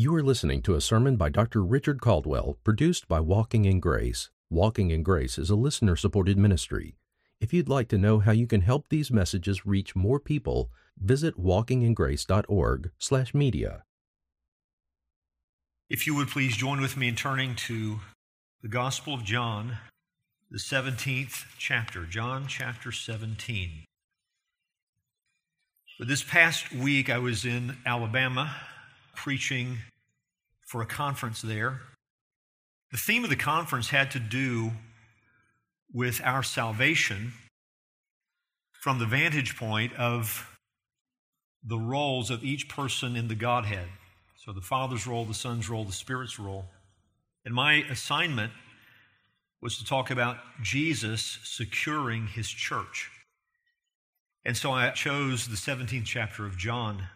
You are listening to a sermon by Dr. Richard Caldwell, produced by Walking in Grace. Walking in Grace is a listener supported ministry. If you'd like to know how you can help these messages reach more people, visit walkingingrace.org/media. If you would please join with me in turning to the Gospel of John, the 17th chapter, John chapter 17. But this past week, I was in Alabama preaching for a conference there. The theme of the conference had to do with our salvation from the vantage point of the roles of each person in the Godhead. So the Father's role, the Son's role, the Spirit's role. And my assignment was to talk about Jesus securing his church. And so I chose the 17th chapter of John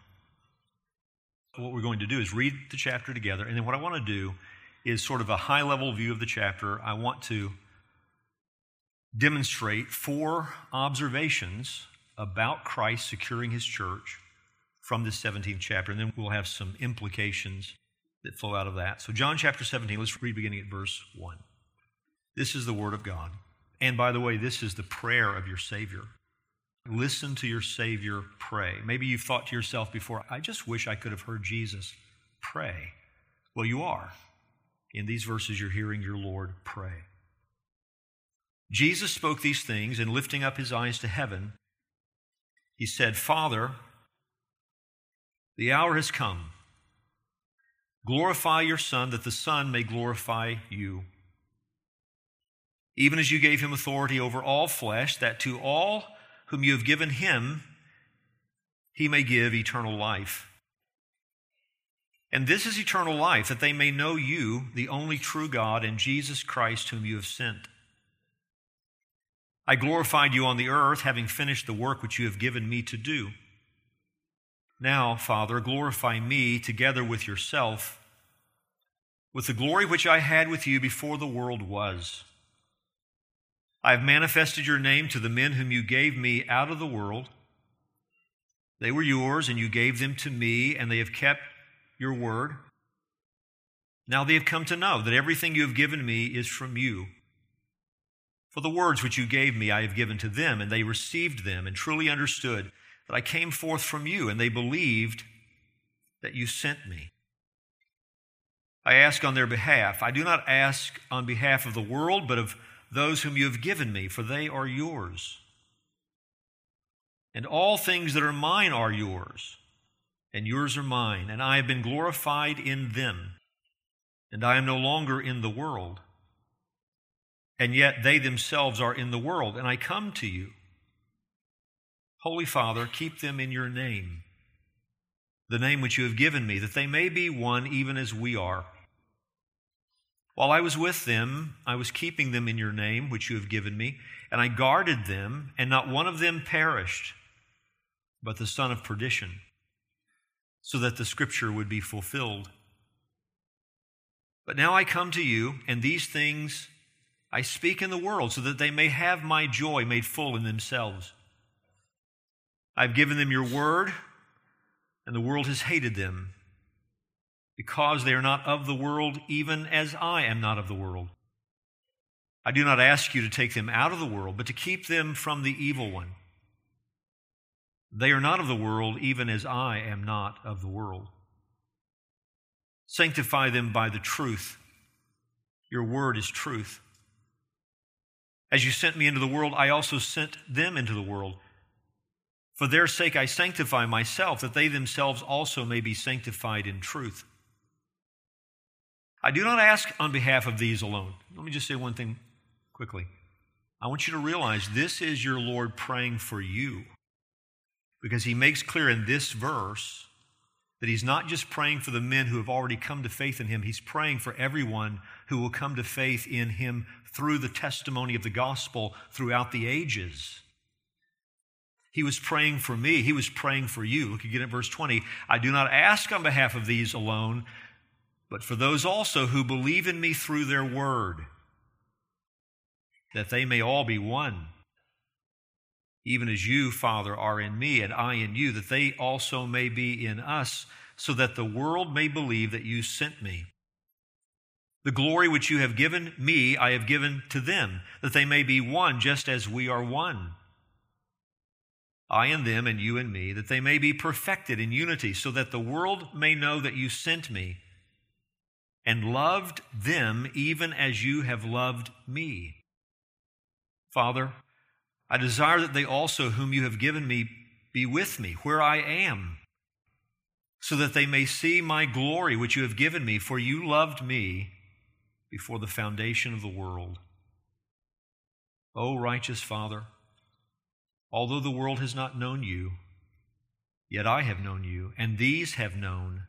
what we're going to do is read the chapter together, and then what I want to do is sort of a high level view of the chapter. I want to demonstrate four observations about Christ securing his church from this 17th chapter, and then we'll have some implications that flow out of that. So, John chapter 17, let's read beginning at verse 1. This is the Word of God. And by the way, this is the prayer of your Savior. Listen to your Savior pray. Maybe you've thought to yourself before, I just wish I could have heard Jesus pray. Well, you are. In these verses, you're hearing your Lord pray. Jesus spoke these things, and lifting up his eyes to heaven, he said, Father, the hour has come. Glorify your Son, that the Son may glorify you. Even as you gave him authority over all flesh, that to all whom you have given him, he may give eternal life. And this is eternal life, that they may know you, the only true God, and Jesus Christ, whom you have sent. I glorified you on the earth, having finished the work which you have given me to do. Now, Father, glorify me together with yourself, with the glory which I had with you before the world was. I have manifested your name to the men whom you gave me out of the world. They were yours, and you gave them to me, and they have kept your word. Now they have come to know that everything you have given me is from you. For the words which you gave me I have given to them, and they received them, and truly understood that I came forth from you, and they believed that you sent me. I ask on their behalf. I do not ask on behalf of the world, but of those whom you have given me, for they are yours. And all things that are mine are yours, and yours are mine, and I have been glorified in them. And I am no longer in the world, and yet they themselves are in the world, and I come to you. Holy Father, keep them in your name, the name which you have given me, that they may be one even as we are. While I was with them, I was keeping them in your name, which you have given me, and I guarded them, and not one of them perished, but the son of perdition, so that the scripture would be fulfilled. But now I come to you, and these things I speak in the world, so that they may have my joy made full in themselves. I've given them your word, and the world has hated them because they are not of the world, even as I am not of the world. I do not ask you to take them out of the world, but to keep them from the evil one. They are not of the world, even as I am not of the world. Sanctify them by the truth. Your word is truth. As you sent me into the world, I also sent them into the world. For their sake I sanctify myself, that they themselves also may be sanctified in truth. I do not ask on behalf of these alone. Let me just say one thing quickly. I want you to realize this is your Lord praying for you because he makes clear in this verse that he's not just praying for the men who have already come to faith in him, he's praying for everyone who will come to faith in him through the testimony of the gospel throughout the ages. He was praying for me. He was praying for you. Look again at verse 20. I do not ask on behalf of these alone, but for those also who believe in me through their word, that they may all be one. Even as you, Father, are in me, and I in you, that they also may be in us, so that the world may believe that you sent me. The glory which you have given me, I have given to them, that they may be one just as we are one. I and them, and you and me, that they may be perfected in unity, so that the world may know that you sent me and loved them even as you have loved me. Father, I desire that they also, whom you have given me, be with me where I am, so that they may see my glory which you have given me, for you loved me before the foundation of the world. O righteous Father, although the world has not known you, yet I have known you, and these have known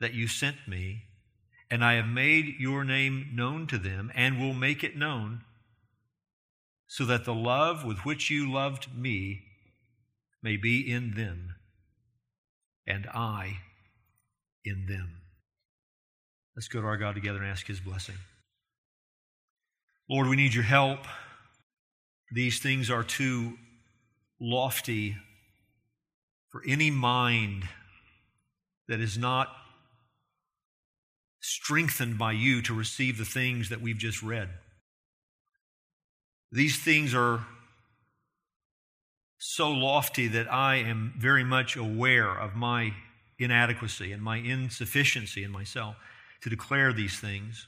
that you sent me and I have made your name known to them and will make it known, so that the love with which you loved me may be in them, and I in them. Let's go to our God together and ask His blessing. Lord, we need your help. These things are too lofty for any mind that is not strengthened by you to receive the things that we've just read. These things are so lofty that I am very much aware of my inadequacy and my insufficiency in myself to declare these things.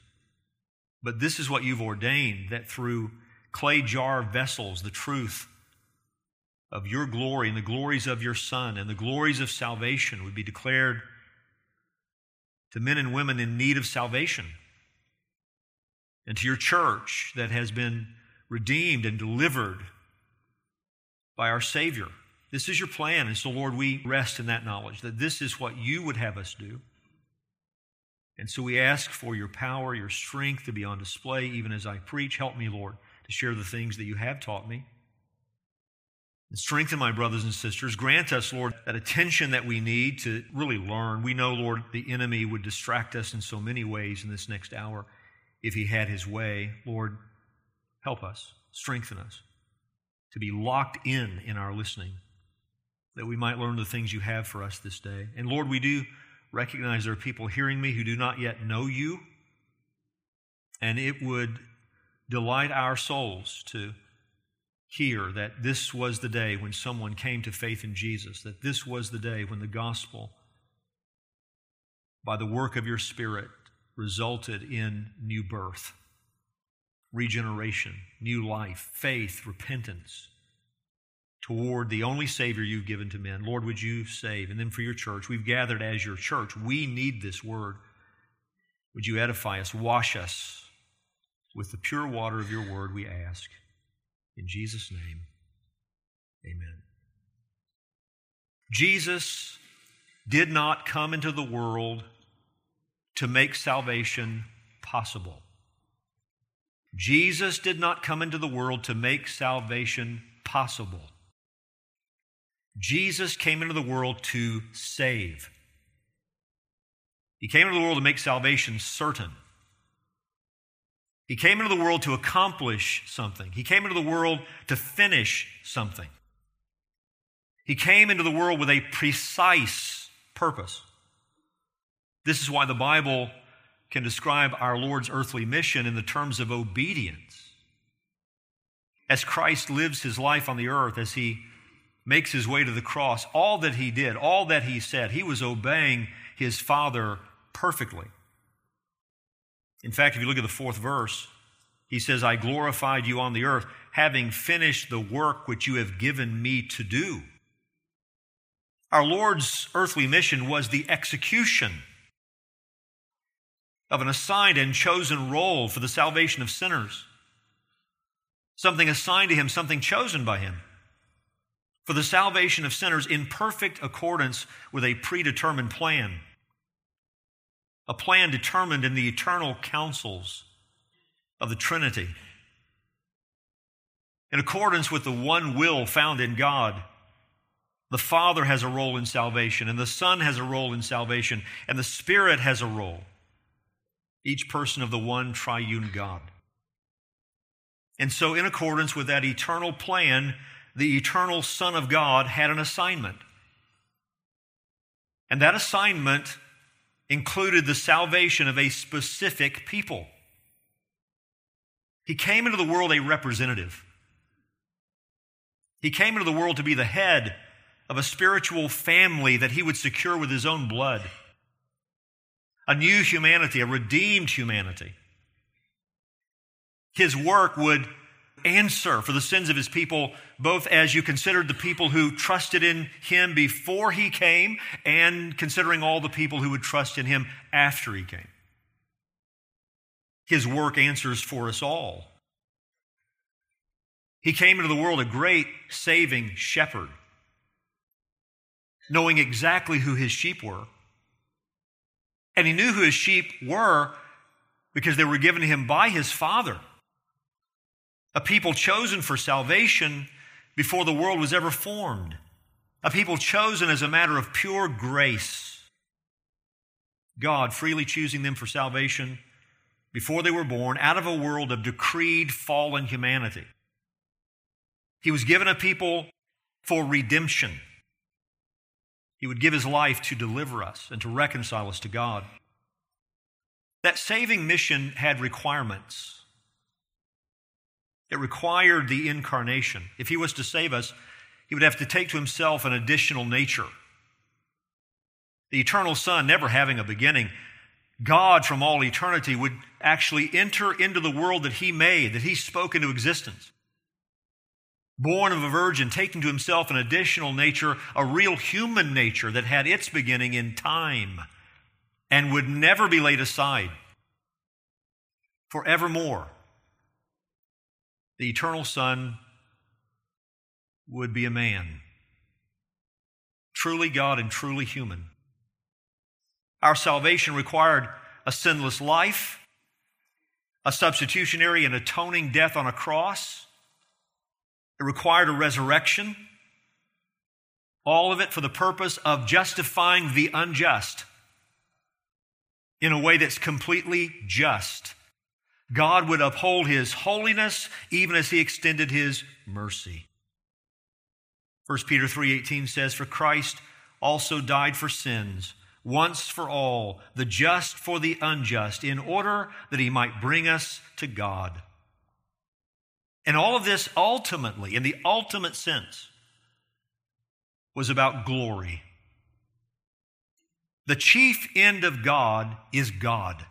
But this is what you've ordained that through clay jar vessels, the truth of your glory and the glories of your Son and the glories of salvation would be declared to men and women in need of salvation, and to your church that has been redeemed and delivered by our Savior. This is your plan. And so, Lord, we rest in that knowledge that this is what you would have us do. And so we ask for your power, your strength to be on display even as I preach. Help me, Lord, to share the things that you have taught me. And strengthen my brothers and sisters. Grant us, Lord, that attention that we need to really learn. We know, Lord, the enemy would distract us in so many ways in this next hour if he had his way. Lord, help us, strengthen us to be locked in in our listening, that we might learn the things you have for us this day. And Lord, we do recognize there are people hearing me who do not yet know you, and it would delight our souls to hear that this was the day when someone came to faith in Jesus, that this was the day when the gospel, by the work of your Spirit, resulted in new birth, regeneration, new life, faith, repentance toward the only Savior you've given to men. Lord, would you save? And then for your church, we've gathered as your church. We need this word. Would you edify us, wash us with the pure water of your word, we ask. In Jesus' name, amen. Jesus did not come into the world to make salvation possible. Jesus did not come into the world to make salvation possible. Jesus came into the world to save. He came into the world to make salvation certain. He came into the world to accomplish something. He came into the world to finish something. He came into the world with a precise purpose. This is why the Bible can describe our Lord's earthly mission in the terms of obedience. As Christ lives his life on the earth, as he makes his way to the cross, all that he did, all that he said, he was obeying his Father perfectly. In fact, if you look at the fourth verse, he says, I glorified you on the earth, having finished the work which you have given me to do. Our Lord's earthly mission was the execution of an assigned and chosen role for the salvation of sinners. Something assigned to him, something chosen by him for the salvation of sinners in perfect accordance with a predetermined plan a plan determined in the eternal counsels of the Trinity. In accordance with the one will found in God, the Father has a role in salvation, and the Son has a role in salvation, and the Spirit has a role. Each person of the one triune God. And so, in accordance with that eternal plan, the eternal Son of God had an assignment. And that assignment included the salvation of a specific people. He came into the world a representative. He came into the world to be the head of a spiritual family that he would secure with his own blood. A new humanity, a redeemed humanity. His work would answer for the sins of his people, both as you considered the people who trusted in him before he came and considering all the people who would trust in him after he came. His work answers for us all. He came into the world a great saving shepherd, knowing exactly who his sheep were. And he knew who his sheep were because they were given to him by his father a people chosen for salvation before the world was ever formed, a people chosen as a matter of pure grace. God freely choosing them for salvation before they were born out of a world of decreed fallen humanity. He was given a people for redemption. He would give his life to deliver us and to reconcile us to God. That saving mission had requirements. It required the incarnation. If he was to save us, he would have to take to himself an additional nature. The eternal Son, never having a beginning, God from all eternity would actually enter into the world that he made, that he spoke into existence. Born of a virgin, taking to himself an additional nature, a real human nature that had its beginning in time and would never be laid aside forevermore the eternal Son would be a man, truly God and truly human. Our salvation required a sinless life, a substitutionary and atoning death on a cross. It required a resurrection, all of it for the purpose of justifying the unjust in a way that's completely just. God would uphold his holiness even as he extended his mercy. 1 Peter 3:18 says for Christ also died for sins once for all the just for the unjust in order that he might bring us to God. And all of this ultimately in the ultimate sense was about glory. The chief end of God is God.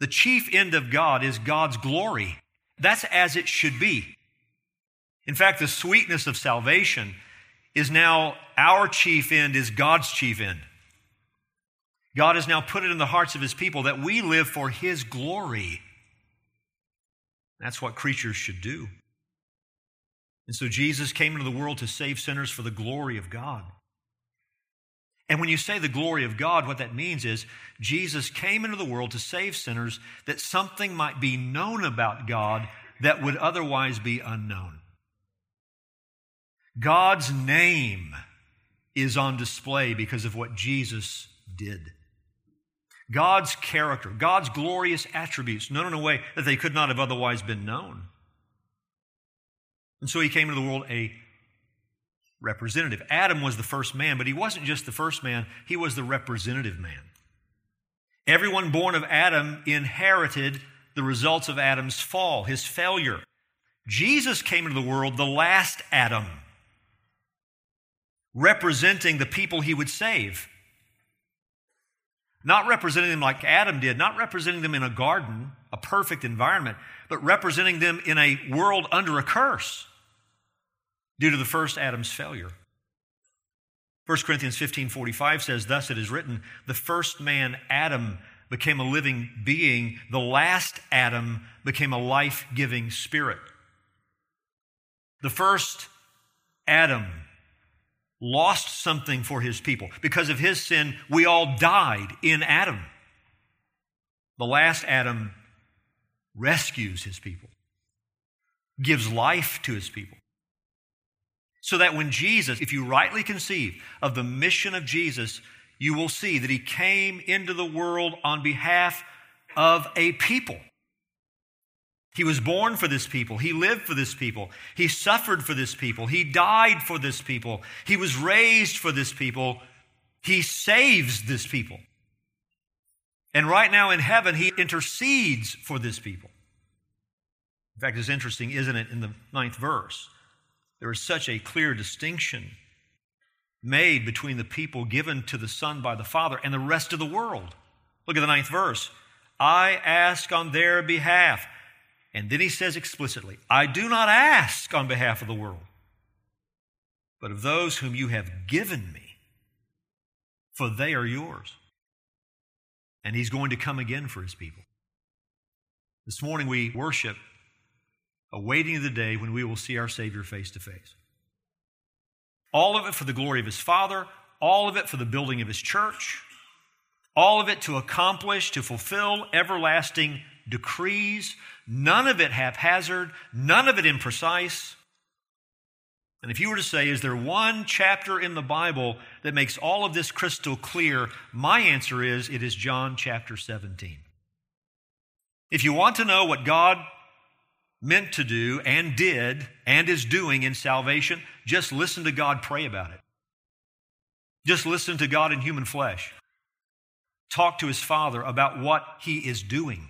The chief end of God is God's glory. That's as it should be. In fact, the sweetness of salvation is now our chief end, is God's chief end. God has now put it in the hearts of his people that we live for his glory. That's what creatures should do. And so Jesus came into the world to save sinners for the glory of God. And when you say the glory of God, what that means is Jesus came into the world to save sinners that something might be known about God that would otherwise be unknown. God's name is on display because of what Jesus did. God's character, God's glorious attributes, known in a way that they could not have otherwise been known. And so he came into the world a representative. Adam was the first man, but he wasn't just the first man, he was the representative man. Everyone born of Adam inherited the results of Adam's fall, his failure. Jesus came into the world the last Adam, representing the people he would save. Not representing them like Adam did, not representing them in a garden, a perfect environment, but representing them in a world under a curse due to the first Adam's failure. 1 Corinthians 15 45 says, Thus it is written, the first man, Adam, became a living being, the last Adam became a life giving spirit. The first Adam lost something for his people. Because of his sin, we all died in Adam. The last Adam rescues his people, gives life to his people. So that when Jesus, if you rightly conceive of the mission of Jesus, you will see that he came into the world on behalf of a people. He was born for this people. He lived for this people. He suffered for this people. He died for this people. He was raised for this people. He saves this people. And right now in heaven, he intercedes for this people. In fact, it's interesting, isn't it, in the ninth verse? There is such a clear distinction made between the people given to the Son by the Father and the rest of the world. Look at the ninth verse. I ask on their behalf. And then he says explicitly, I do not ask on behalf of the world, but of those whom you have given me, for they are yours. And he's going to come again for his people. This morning we worship, awaiting the day when we will see our Savior face to face. All of it for the glory of his Father, all of it for the building of his church, all of it to accomplish, to fulfill everlasting decrees, none of it haphazard, none of it imprecise. And if you were to say, is there one chapter in the Bible that makes all of this crystal clear? My answer is, it is John chapter 17. If you want to know what God meant to do and did and is doing in salvation, just listen to God pray about it. Just listen to God in human flesh. Talk to his Father about what he is doing,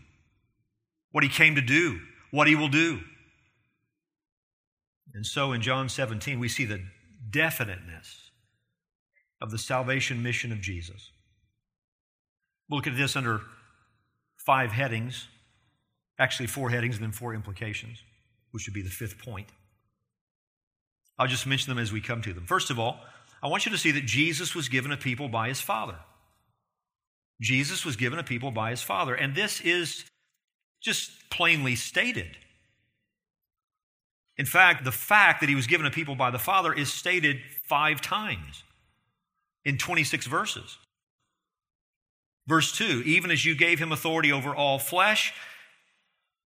what he came to do, what he will do. And so in John 17, we see the definiteness of the salvation mission of Jesus. We'll look at this under five headings actually four headings and then four implications, which would be the fifth point. I'll just mention them as we come to them. First of all, I want you to see that Jesus was given a people by his Father. Jesus was given a people by his Father, and this is just plainly stated. In fact, the fact that he was given a people by the Father is stated five times in 26 verses. Verse 2 Even as you gave him authority over all flesh,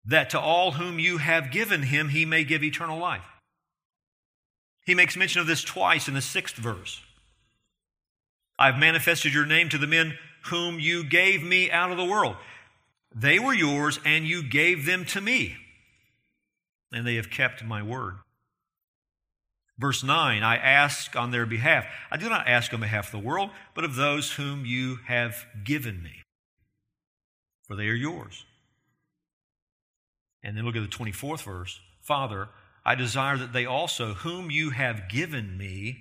that to all whom you have given him, he may give eternal life. He makes mention of this twice in the sixth verse. I've manifested your name to the men whom you gave me out of the world. They were yours, and you gave them to me, and they have kept my word. Verse 9, I ask on their behalf. I do not ask on behalf of the world, but of those whom you have given me, for they are yours. And then look at the 24th verse Father, I desire that they also, whom you have given me,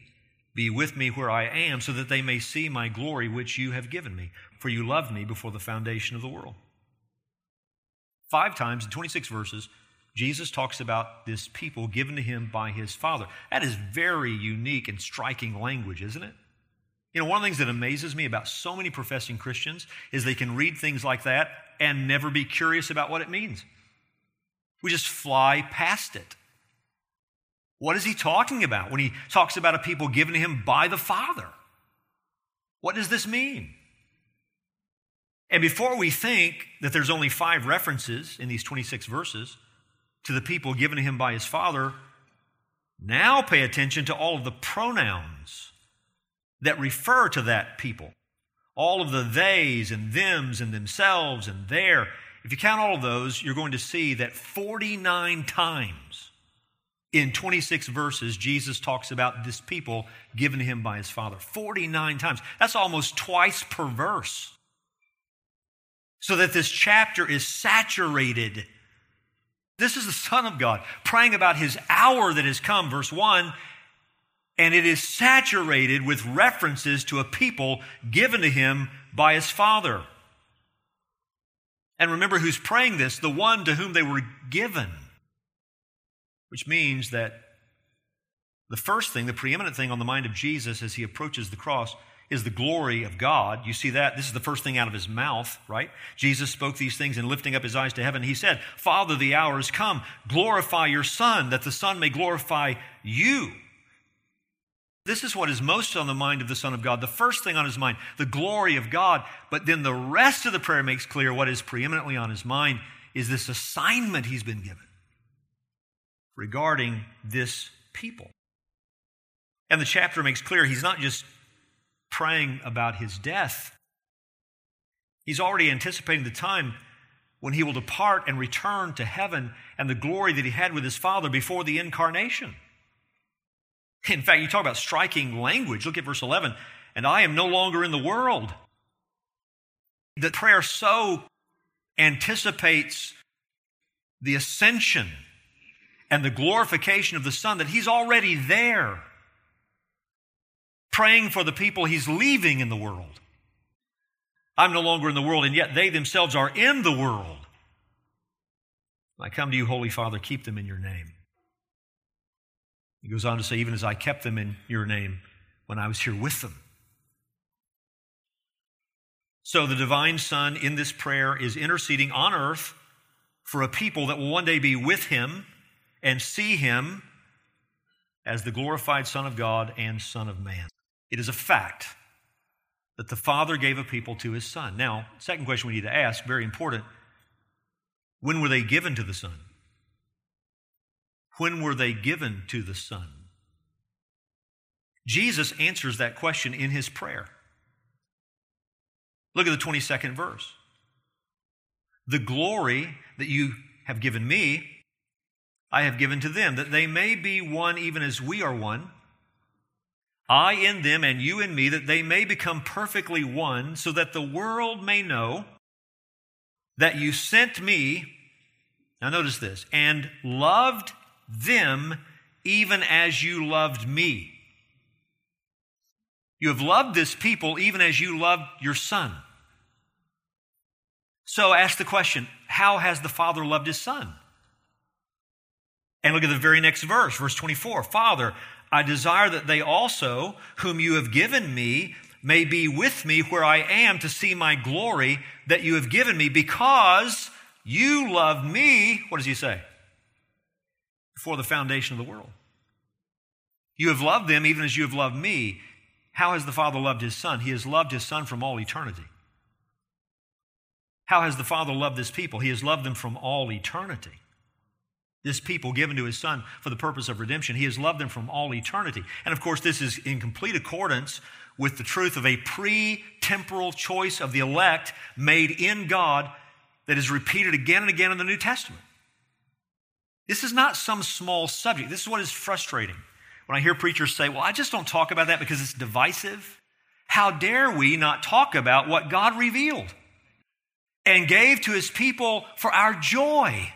be with me where I am, so that they may see my glory which you have given me. For you loved me before the foundation of the world. Five times in 26 verses, Jesus talks about this people given to him by his Father. That is very unique and striking language, isn't it? You know, one of the things that amazes me about so many professing Christians is they can read things like that and never be curious about what it means. We just fly past it. What is he talking about when he talks about a people given to him by the Father? What does this mean? And before we think that there's only five references in these 26 verses to the people given to him by his Father, now pay attention to all of the pronouns that refer to that people. All of the theys and thems and themselves and their if you count all of those, you're going to see that 49 times in 26 verses, Jesus talks about this people given to him by his Father. 49 times. That's almost twice per verse. So that this chapter is saturated. This is the Son of God praying about his hour that has come, verse 1, and it is saturated with references to a people given to him by his Father. And remember who's praying this? The one to whom they were given. Which means that the first thing, the preeminent thing on the mind of Jesus as he approaches the cross is the glory of God. You see that? This is the first thing out of his mouth, right? Jesus spoke these things and lifting up his eyes to heaven, he said, Father, the hour has come. Glorify your Son, that the Son may glorify you. This is what is most on the mind of the Son of God. The first thing on his mind, the glory of God. But then the rest of the prayer makes clear what is preeminently on his mind is this assignment he's been given regarding this people. And the chapter makes clear he's not just praying about his death, he's already anticipating the time when he will depart and return to heaven and the glory that he had with his Father before the incarnation. In fact, you talk about striking language. Look at verse 11. and I am no longer in the world. The prayer so anticipates the ascension and the glorification of the Son that He's already there, praying for the people He's leaving in the world. I'm no longer in the world, and yet they themselves are in the world. I come to you, Holy Father, keep them in your name. He goes on to say, even as I kept them in your name when I was here with them. So the divine Son in this prayer is interceding on earth for a people that will one day be with him and see him as the glorified Son of God and Son of Man. It is a fact that the Father gave a people to his Son. Now, second question we need to ask, very important when were they given to the Son? When were they given to the Son? Jesus answers that question in his prayer. Look at the 22nd verse. The glory that you have given me, I have given to them, that they may be one even as we are one. I in them and you in me, that they may become perfectly one, so that the world may know that you sent me, now notice this, and loved them even as you loved me. You have loved this people even as you loved your son. So ask the question how has the Father loved his son? And look at the very next verse, verse 24. Father, I desire that they also, whom you have given me, may be with me where I am to see my glory that you have given me because you loved me. What does he say? Before the foundation of the world. You have loved them even as you have loved me. How has the Father loved his Son? He has loved his Son from all eternity. How has the Father loved this people? He has loved them from all eternity. This people given to his Son for the purpose of redemption, he has loved them from all eternity. And of course, this is in complete accordance with the truth of a pre temporal choice of the elect made in God that is repeated again and again in the New Testament. This is not some small subject. This is what is frustrating. When I hear preachers say, Well, I just don't talk about that because it's divisive. How dare we not talk about what God revealed and gave to his people for our joy?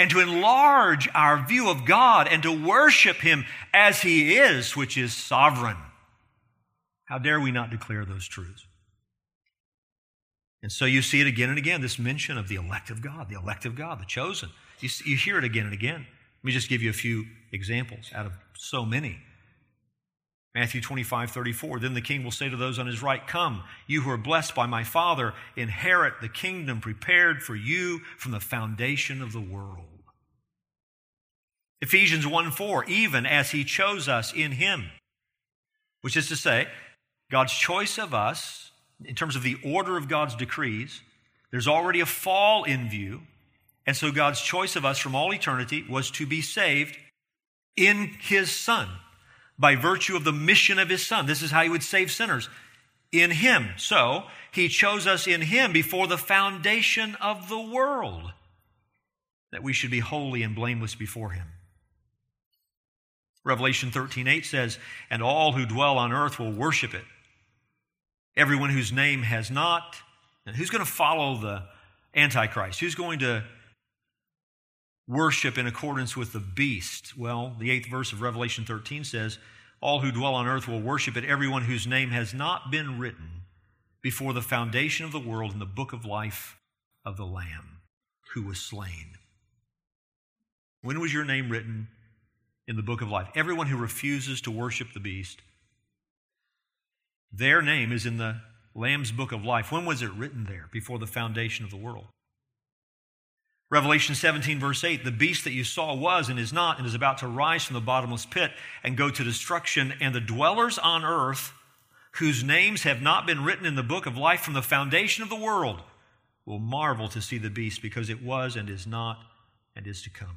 and to enlarge our view of God and to worship Him as He is, which is sovereign. How dare we not declare those truths? And so you see it again and again this mention of the elect of God, the elect of God, the chosen. You, you hear it again and again. Let me just give you a few examples out of so many. Matthew 25, 34. Then the king will say to those on his right, Come, you who are blessed by my Father, inherit the kingdom prepared for you from the foundation of the world. Ephesians 1 4, even as he chose us in him, which is to say, God's choice of us, in terms of the order of God's decrees, there's already a fall in view. And so God's choice of us from all eternity was to be saved in his Son by virtue of the mission of his Son. This is how he would save sinners in him. So he chose us in him before the foundation of the world that we should be holy and blameless before him. Revelation 13 8 says, And all who dwell on earth will worship it Everyone whose name has not. And who's going to follow the Antichrist? Who's going to worship in accordance with the beast? Well, the eighth verse of Revelation 13 says, All who dwell on earth will worship it, everyone whose name has not been written before the foundation of the world in the book of life of the Lamb who was slain. When was your name written in the book of life? Everyone who refuses to worship the beast their name is in the Lamb's book of life. When was it written there? Before the foundation of the world. Revelation 17, verse 8 The beast that you saw was and is not and is about to rise from the bottomless pit and go to destruction, and the dwellers on earth, whose names have not been written in the book of life from the foundation of the world, will marvel to see the beast because it was and is not and is to come.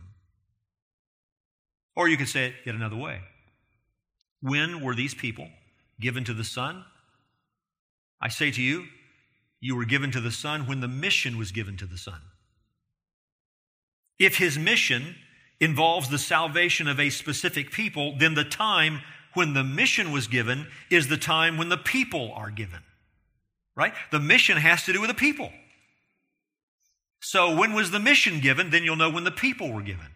Or you could say it yet another way. When were these people given to the Son? I say to you, you were given to the Son when the mission was given to the Son. If his mission involves the salvation of a specific people, then the time when the mission was given is the time when the people are given. Right? The mission has to do with the people. So when was the mission given? Then you'll know when the people were given.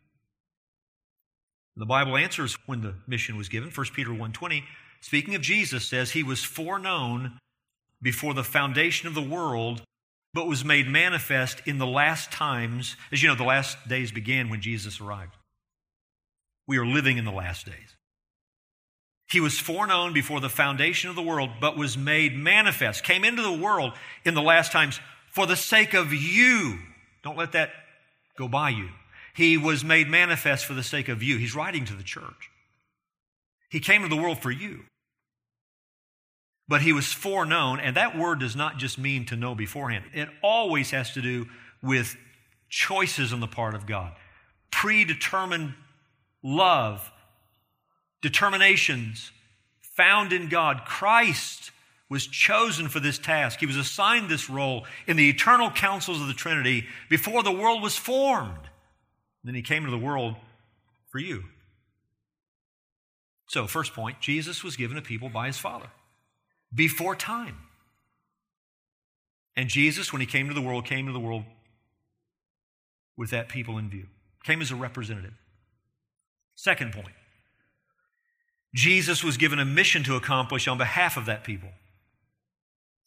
The Bible answers when the mission was given. 1 Peter 1:20, speaking of Jesus, says he was foreknown before the foundation of the world, but was made manifest in the last times. As you know, the last days began when Jesus arrived. We are living in the last days. He was foreknown before the foundation of the world, but was made manifest, came into the world in the last times for the sake of you. Don't let that go by you. He was made manifest for the sake of you. He's writing to the church. He came to the world for you. But he was foreknown, and that word does not just mean to know beforehand. It always has to do with choices on the part of God, predetermined love, determinations found in God. Christ was chosen for this task. He was assigned this role in the eternal councils of the Trinity before the world was formed. Then he came to the world for you. So, first point Jesus was given a people by his Father before time. And Jesus, when he came to the world, came to the world with that people in view, came as a representative. Second point Jesus was given a mission to accomplish on behalf of that people.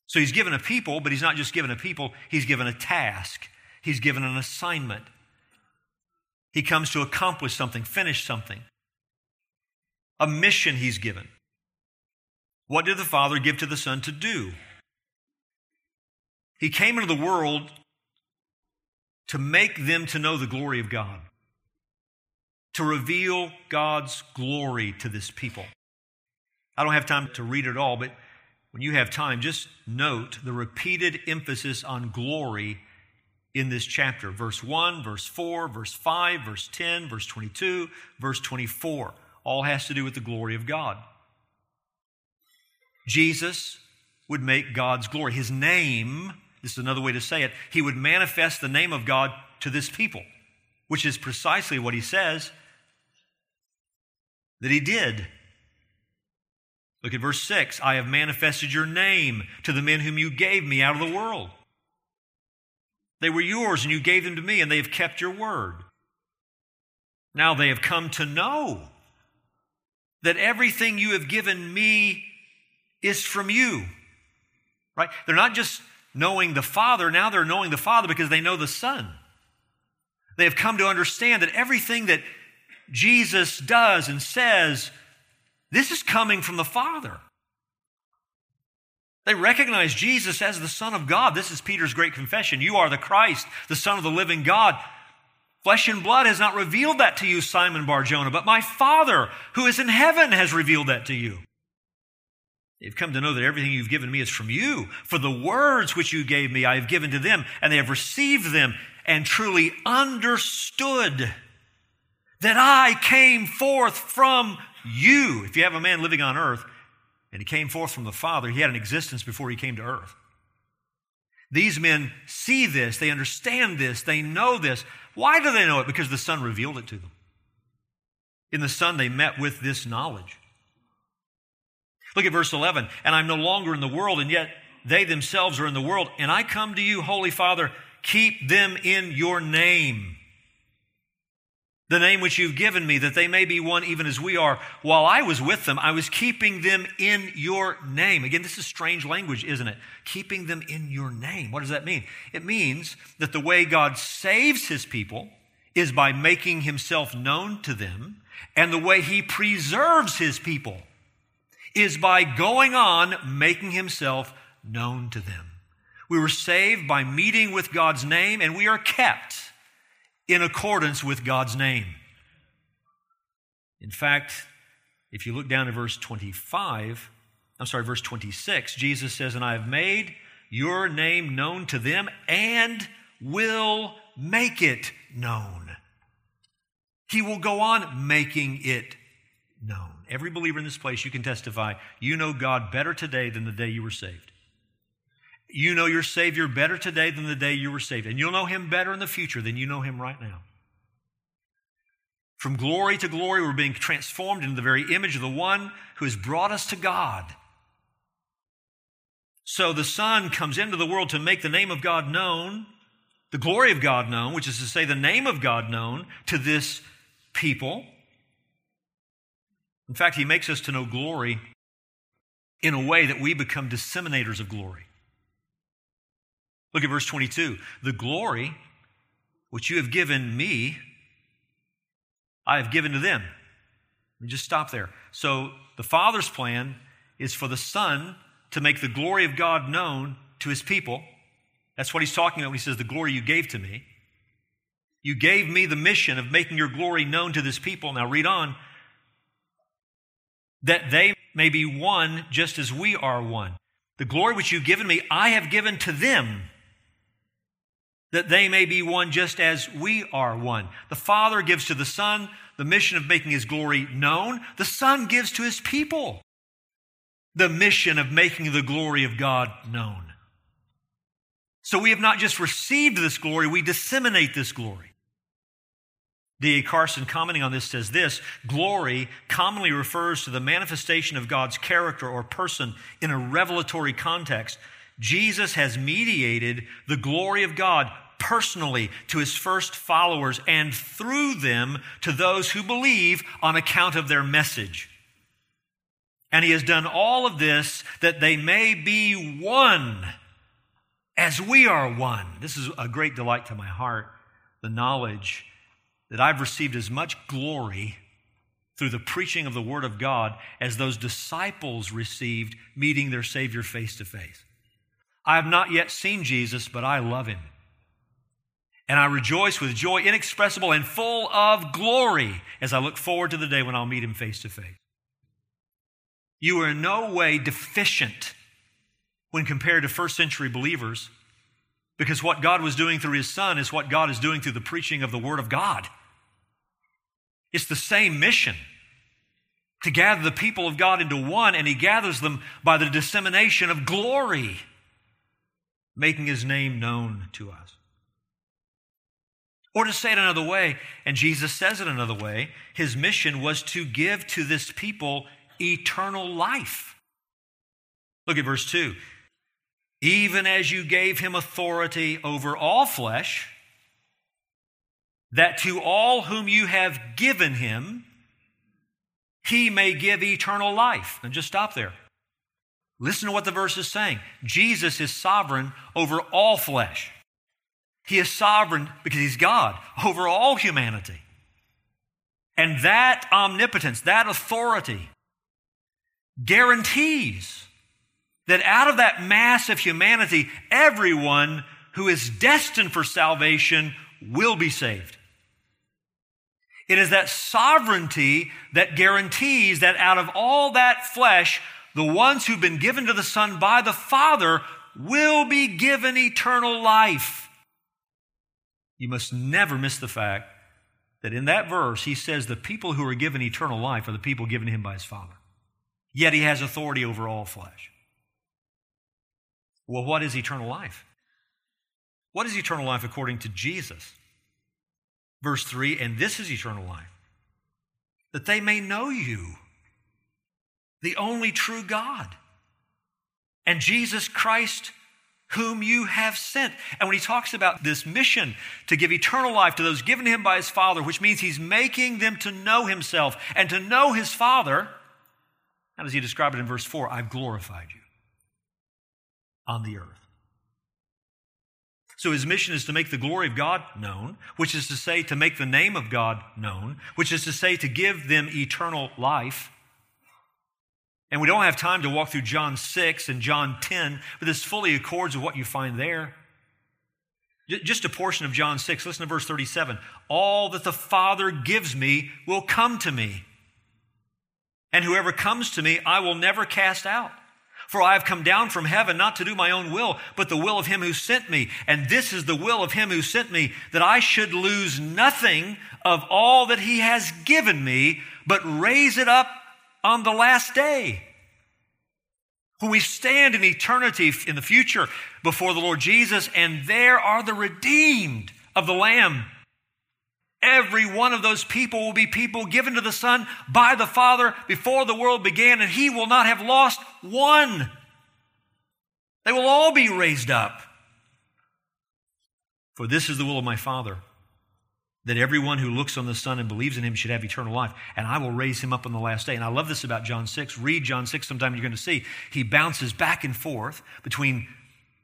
So he's given a people, but he's not just given a people, he's given a task, he's given an assignment. He comes to accomplish something, finish something. A mission he's given. What did the Father give to the Son to do? He came into the world to make them to know the glory of God to reveal God's glory to this people. I don't have time to read it all, but when you have time, just note the repeated emphasis on glory in this chapter. Verse 1, verse 4, verse 5, verse 10, verse 22, verse 24. All has to do with the glory of God. Jesus would make God's glory. His name, this is another way to say it, he would manifest the name of God to this people, which is precisely what he says that he did. Look at verse 6 I have manifested your name to the men whom you gave me out of the world. They were yours, and you gave them to me, and they have kept your word. Now they have come to know that everything you have given me is from you. Right? They're not just knowing the Father, now they're knowing the Father because they know the Son. They have come to understand that everything that Jesus does and says, this is coming from the Father. They recognize Jesus as the Son of God. This is Peter's great confession. You are the Christ, the Son of the living God. Flesh and blood has not revealed that to you, Simon Barjona, but my Father who is in heaven has revealed that to you. They've come to know that everything you've given me is from you. For the words which you gave me, I have given to them, and they have received them and truly understood that I came forth from you. If you have a man living on earth and he came forth from the Father, he had an existence before he came to earth. These men see this, they understand this, they know this. Why do they know it? Because the Son revealed it to them. In the Son, they met with this knowledge. Look at verse 11. And I'm no longer in the world, and yet they themselves are in the world. And I come to you, Holy Father, keep them in your name the name which you've given me, that they may be one even as we are. While I was with them, I was keeping them in your name. Again, this is strange language, isn't it? Keeping them in your name. What does that mean? It means that the way God saves his people is by making himself known to them, and the way he preserves his people is by going on making himself known to them. We were saved by meeting with God's name, and we are kept in accordance with God's name. In fact, if you look down at verse 25, I'm sorry, verse 26, Jesus says, And I have made your name known to them and will make it known. He will go on making it known. Every believer in this place, you can testify, you know God better today than the day you were saved. You know your Savior better today than the day you were saved. And you'll know Him better in the future than you know Him right now. From glory to glory, we're being transformed into the very image of the one who has brought us to God. So the Son comes into the world to make the name of God known, the glory of God known, which is to say, the name of God known to this people. In fact, He makes us to know glory in a way that we become disseminators of glory. Look at verse 22. The glory which you have given me, I have given to them. Let me just stop there. So the Father's plan is for the Son to make the glory of God known to his people. That's what he's talking about when he says, The glory you gave to me. You gave me the mission of making your glory known to this people. Now read on. That they may be one just as we are one. The glory which you've given me, I have given to them that they may be one just as we are one. The Father gives to the Son the mission of making his glory known. The Son gives to his people the mission of making the glory of God known. So we have not just received this glory, we disseminate this glory. D.A. Carson, commenting on this, says this glory commonly refers to the manifestation of God's character or person in a revelatory context. Jesus has mediated the glory of God personally to his first followers and through them to those who believe on account of their message. And he has done all of this that they may be one as we are one. This is a great delight to my heart, the knowledge that I've received as much glory through the preaching of the Word of God as those disciples received meeting their Savior face to face. I have not yet seen Jesus, but I love him and I rejoice with joy inexpressible and full of glory as I look forward to the day when I'll meet him face to face. You are in no way deficient when compared to first century believers because what God was doing through his son is what God is doing through the preaching of the word of God. It's the same mission to gather the people of God into one, and he gathers them by the dissemination of glory, making his name known to us. Or to say it another way, and Jesus says it another way, his mission was to give to this people eternal life. Look at verse 2. Even as you gave him authority over all flesh, that to all whom you have given him, he may give eternal life. And just stop there. Listen to what the verse is saying. Jesus is sovereign over all flesh. He is sovereign because he's God over all humanity. And that omnipotence, that authority, guarantees that out of that mass of humanity, everyone who is destined for salvation will be saved. It is that sovereignty that guarantees that out of all that flesh, the ones who've been given to the Son by the Father will be given eternal life you must never miss the fact that in that verse, he says the people who are given eternal life are the people given him by his Father. Yet he has authority over all flesh. Well, what is eternal life? What is eternal life according to Jesus? Verse 3 And this is eternal life, that they may know you, the only true God, and Jesus Christ whom you have sent. And when he talks about this mission to give eternal life to those given to him by his Father, which means he's making them to know himself and to know his Father, how does he describe it in verse 4? I've glorified you on the earth. So his mission is to make the glory of God known, which is to say, to make the name of God known, which is to say, to give them eternal life. And we don't have time to walk through John 6 and John 10, but this fully accords with what you find there. Just a portion of John 6. Listen to verse 37. All that the Father gives me will come to me. And whoever comes to me, I will never cast out. For I have come down from heaven not to do my own will, but the will of him who sent me. And this is the will of him who sent me, that I should lose nothing of all that he has given me, but raise it up on the last day. When we stand in eternity in the future before the Lord Jesus, and there are the redeemed of the Lamb. Every one of those people will be people given to the Son by the Father before the world began, and He will not have lost one. They will all be raised up. For this is the will of my Father, that everyone who looks on the Son and believes in Him should have eternal life, and I will raise him up on the last day. And I love this about John 6. Read John 6 sometime, you're going to see. He bounces back and forth between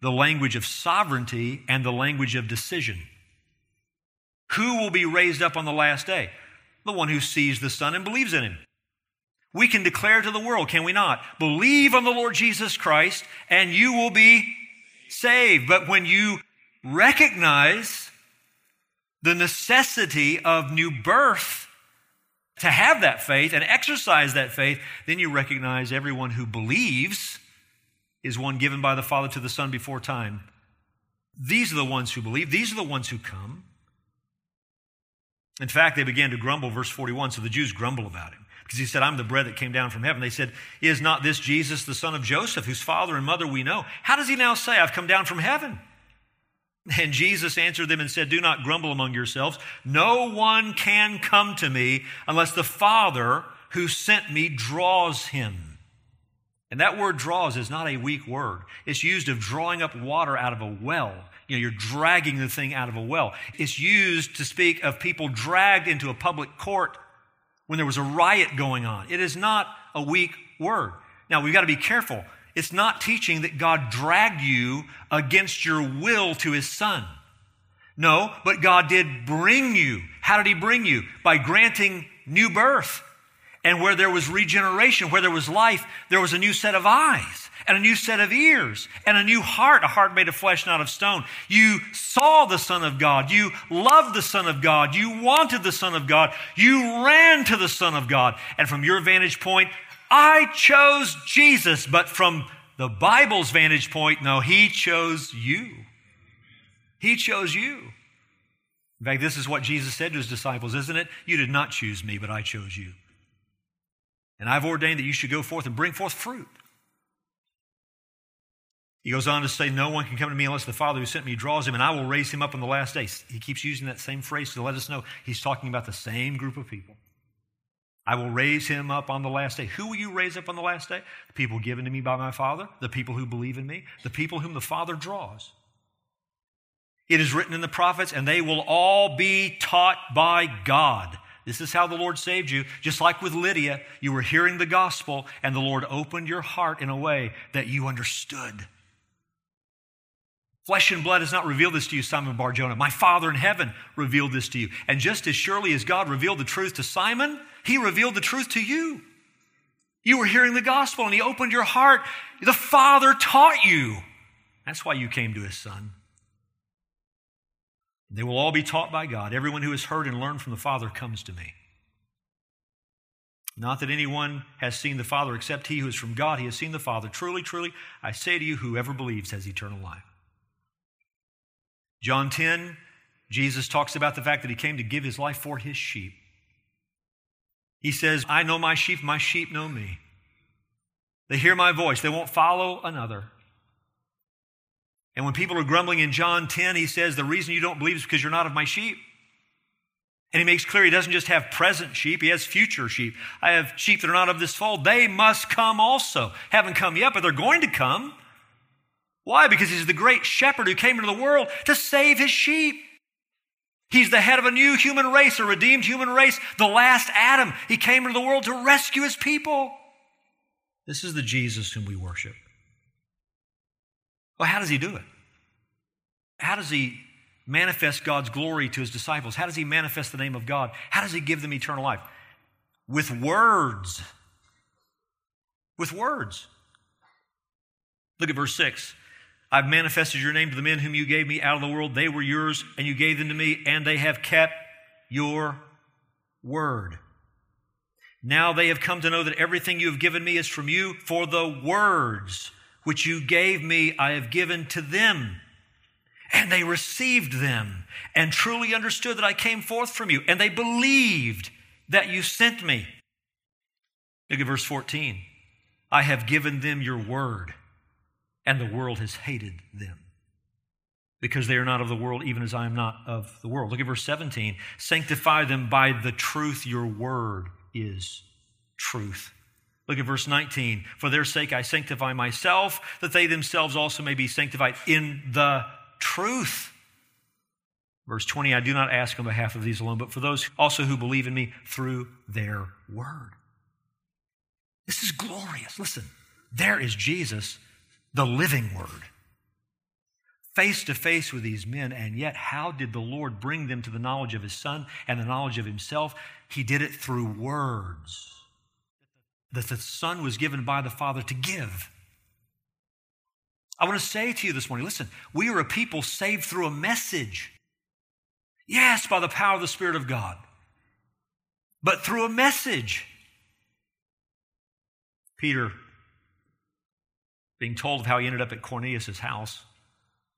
the language of sovereignty and the language of decision. Who will be raised up on the last day? The one who sees the Son and believes in him. We can declare to the world, can we not? Believe on the Lord Jesus Christ and you will be saved. But when you recognize the necessity of new birth to have that faith and exercise that faith, then you recognize everyone who believes is one given by the Father to the Son before time. These are the ones who believe, these are the ones who come. In fact, they began to grumble, verse 41. So the Jews grumble about him because he said, I'm the bread that came down from heaven. They said, Is not this Jesus, the son of Joseph, whose father and mother we know? How does he now say, I've come down from heaven? And Jesus answered them and said, Do not grumble among yourselves. No one can come to me unless the Father who sent me draws him. And that word draws is not a weak word. It's used of drawing up water out of a well. You know, you're dragging the thing out of a well. It's used to speak of people dragged into a public court when there was a riot going on. It is not a weak word. Now, we've got to be careful. It's not teaching that God dragged you against your will to his son. No, but God did bring you. How did he bring you? By granting new birth. And where there was regeneration, where there was life, there was a new set of eyes and a new set of ears and a new heart, a heart made of flesh, not of stone. You saw the Son of God. You loved the Son of God. You wanted the Son of God. You ran to the Son of God. And from your vantage point, I chose Jesus. But from the Bible's vantage point, no, He chose you. He chose you. In fact, this is what Jesus said to His disciples, isn't it? You did not choose me, but I chose you. And I've ordained that you should go forth and bring forth fruit. He goes on to say, No one can come to me unless the Father who sent me draws him, and I will raise him up on the last day. He keeps using that same phrase to let us know he's talking about the same group of people. I will raise him up on the last day. Who will you raise up on the last day? The people given to me by my Father, the people who believe in me, the people whom the Father draws. It is written in the prophets, and they will all be taught by God. This is how the Lord saved you. Just like with Lydia, you were hearing the gospel, and the Lord opened your heart in a way that you understood. Flesh and blood has not revealed this to you, Simon Barjona. My Father in heaven revealed this to you. And just as surely as God revealed the truth to Simon, he revealed the truth to you. You were hearing the gospel and he opened your heart. The Father taught you. That's why you came to his Son. They will all be taught by God. Everyone who has heard and learned from the Father comes to me. Not that anyone has seen the Father except he who is from God. He has seen the Father. Truly, truly, I say to you, whoever believes has eternal life. John 10, Jesus talks about the fact that he came to give his life for his sheep. He says, I know my sheep, my sheep know me. They hear my voice, they won't follow another. And when people are grumbling in John 10, he says, The reason you don't believe is because you're not of my sheep. And he makes clear he doesn't just have present sheep, he has future sheep. I have sheep that are not of this fold. They must come also. Haven't come yet, but they're going to come. Why? Because he's the great shepherd who came into the world to save his sheep. He's the head of a new human race, a redeemed human race, the last Adam. He came into the world to rescue his people. This is the Jesus whom we worship. Well, how does he do it? How does he manifest God's glory to his disciples? How does he manifest the name of God? How does he give them eternal life? With words. With words. Look at verse 6. I've manifested your name to the men whom you gave me out of the world. They were yours, and you gave them to me, and they have kept your word. Now they have come to know that everything you have given me is from you, for the words which you gave me, I have given to them. And they received them and truly understood that I came forth from you. And they believed that you sent me. Look at verse 14. I have given them your word, and the world has hated them. because they are not of the world, even as I am not of the world. Look at verse 17. Sanctify them by the truth. Your word is truth. Look at verse 19. For their sake I sanctify myself, that they themselves also may be sanctified in the truth. Verse 20, I do not ask on behalf of these alone, but for those also who believe in me through their word. This is glorious. Listen, there is Jesus, the living word face to face with these men, and yet how did the Lord bring them to the knowledge of His Son and the knowledge of Himself? He did it through words that the Son was given by the Father to give. I want to say to you this morning listen, we are a people saved through a message. Yes, by the power of the Spirit of God, but through a message. Peter, being told of how he ended up at Cornelius' house,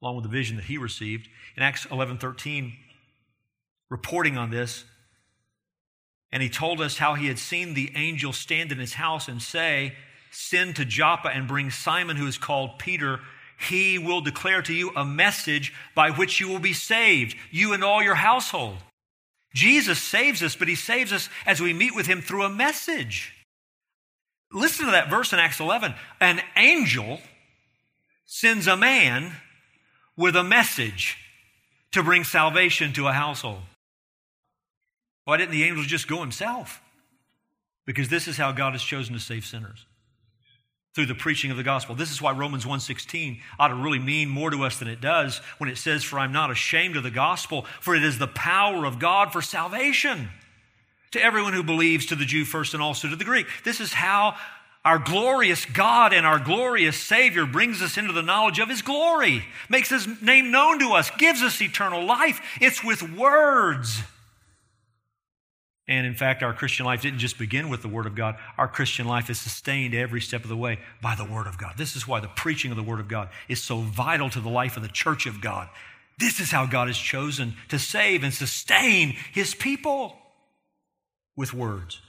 along with the vision that he received. In Acts 11 13, reporting on this, and he told us how he had seen the angel stand in his house and say, Send to Joppa and bring Simon, who is called Peter. He will declare to you a message by which you will be saved, you and all your household. Jesus saves us, but he saves us as we meet with him through a message. Listen to that verse in Acts 11. An angel sends a man with a message to bring salvation to a household. Why didn't the angel just go himself? Because this is how God has chosen to save sinners through the preaching of the gospel. This is why Romans 1:16 ought to really mean more to us than it does when it says for I'm not ashamed of the gospel for it is the power of God for salvation to everyone who believes to the Jew first and also to the Greek. This is how our glorious God and our glorious Savior brings us into the knowledge of His glory, makes His name known to us, gives us eternal life. It's with words. And in fact, our Christian life didn't just begin with the Word of God. Our Christian life is sustained every step of the way by the Word of God. This is why the preaching of the Word of God is so vital to the life of the church of God. This is how God has chosen to save and sustain His people with words.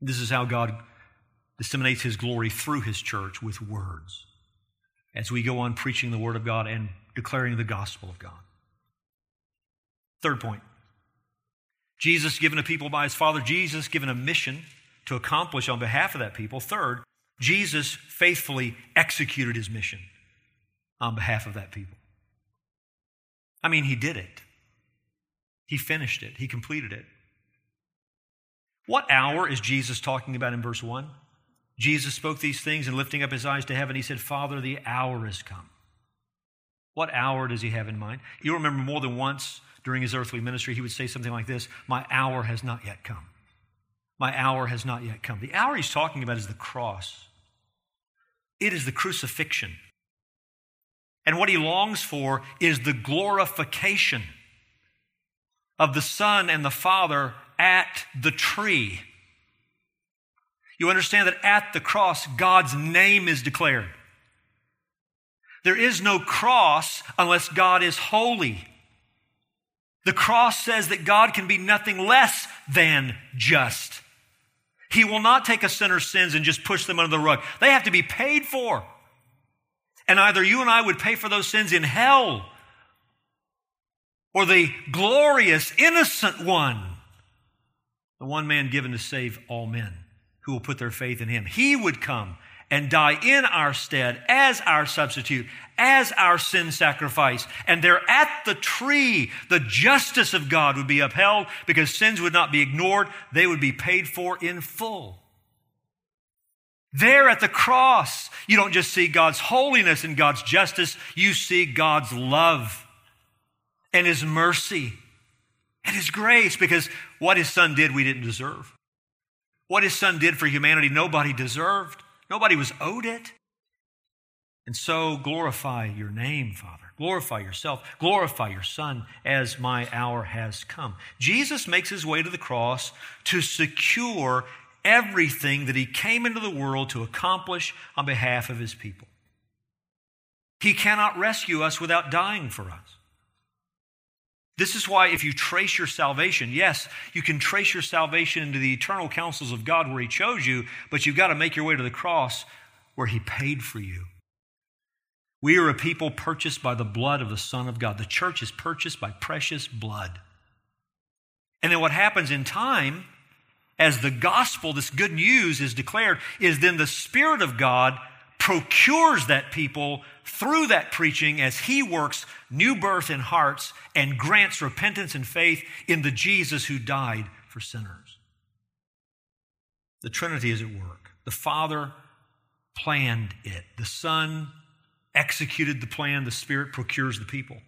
This is how God disseminates his glory through his church with words as we go on preaching the word of God and declaring the gospel of God. Third point Jesus given a people by his Father, Jesus given a mission to accomplish on behalf of that people. Third, Jesus faithfully executed his mission on behalf of that people. I mean, he did it. He finished it. He completed it. What hour is Jesus talking about in verse 1? Jesus spoke these things and lifting up his eyes to heaven, he said, Father, the hour has come. What hour does he have in mind? You remember more than once during his earthly ministry, he would say something like this My hour has not yet come. My hour has not yet come. The hour he's talking about is the cross, it is the crucifixion. And what he longs for is the glorification of the Son and the Father at the tree. You understand that at the cross, God's name is declared. There is no cross unless God is holy. The cross says that God can be nothing less than just. He will not take a sinner's sins and just push them under the rug. They have to be paid for. And either you and I would pay for those sins in hell or the glorious, innocent one the one man given to save all men who will put their faith in him. He would come and die in our stead as our substitute, as our sin sacrifice. And there at the tree, the justice of God would be upheld because sins would not be ignored, they would be paid for in full. There at the cross, you don't just see God's holiness and God's justice, you see God's love and His mercy and His grace, because what His Son did, we didn't deserve. What His Son did for humanity, nobody deserved. Nobody was owed it. And so glorify your name, Father. Glorify yourself. Glorify your Son as my hour has come. Jesus makes his way to the cross to secure everything that he came into the world to accomplish on behalf of his people. He cannot rescue us without dying for us. This is why, if you trace your salvation, yes, you can trace your salvation into the eternal counsels of God where He chose you, but you've got to make your way to the cross where He paid for you. We are a people purchased by the blood of the Son of God. The church is purchased by precious blood. And then what happens in time, as the gospel, this good news is declared, is then the Spirit of God procures that people through that preaching as He works new birth in hearts and grants repentance and faith in the Jesus who died for sinners. The Trinity is at work. The Father planned it, the Son executed the plan, the Spirit procures the people.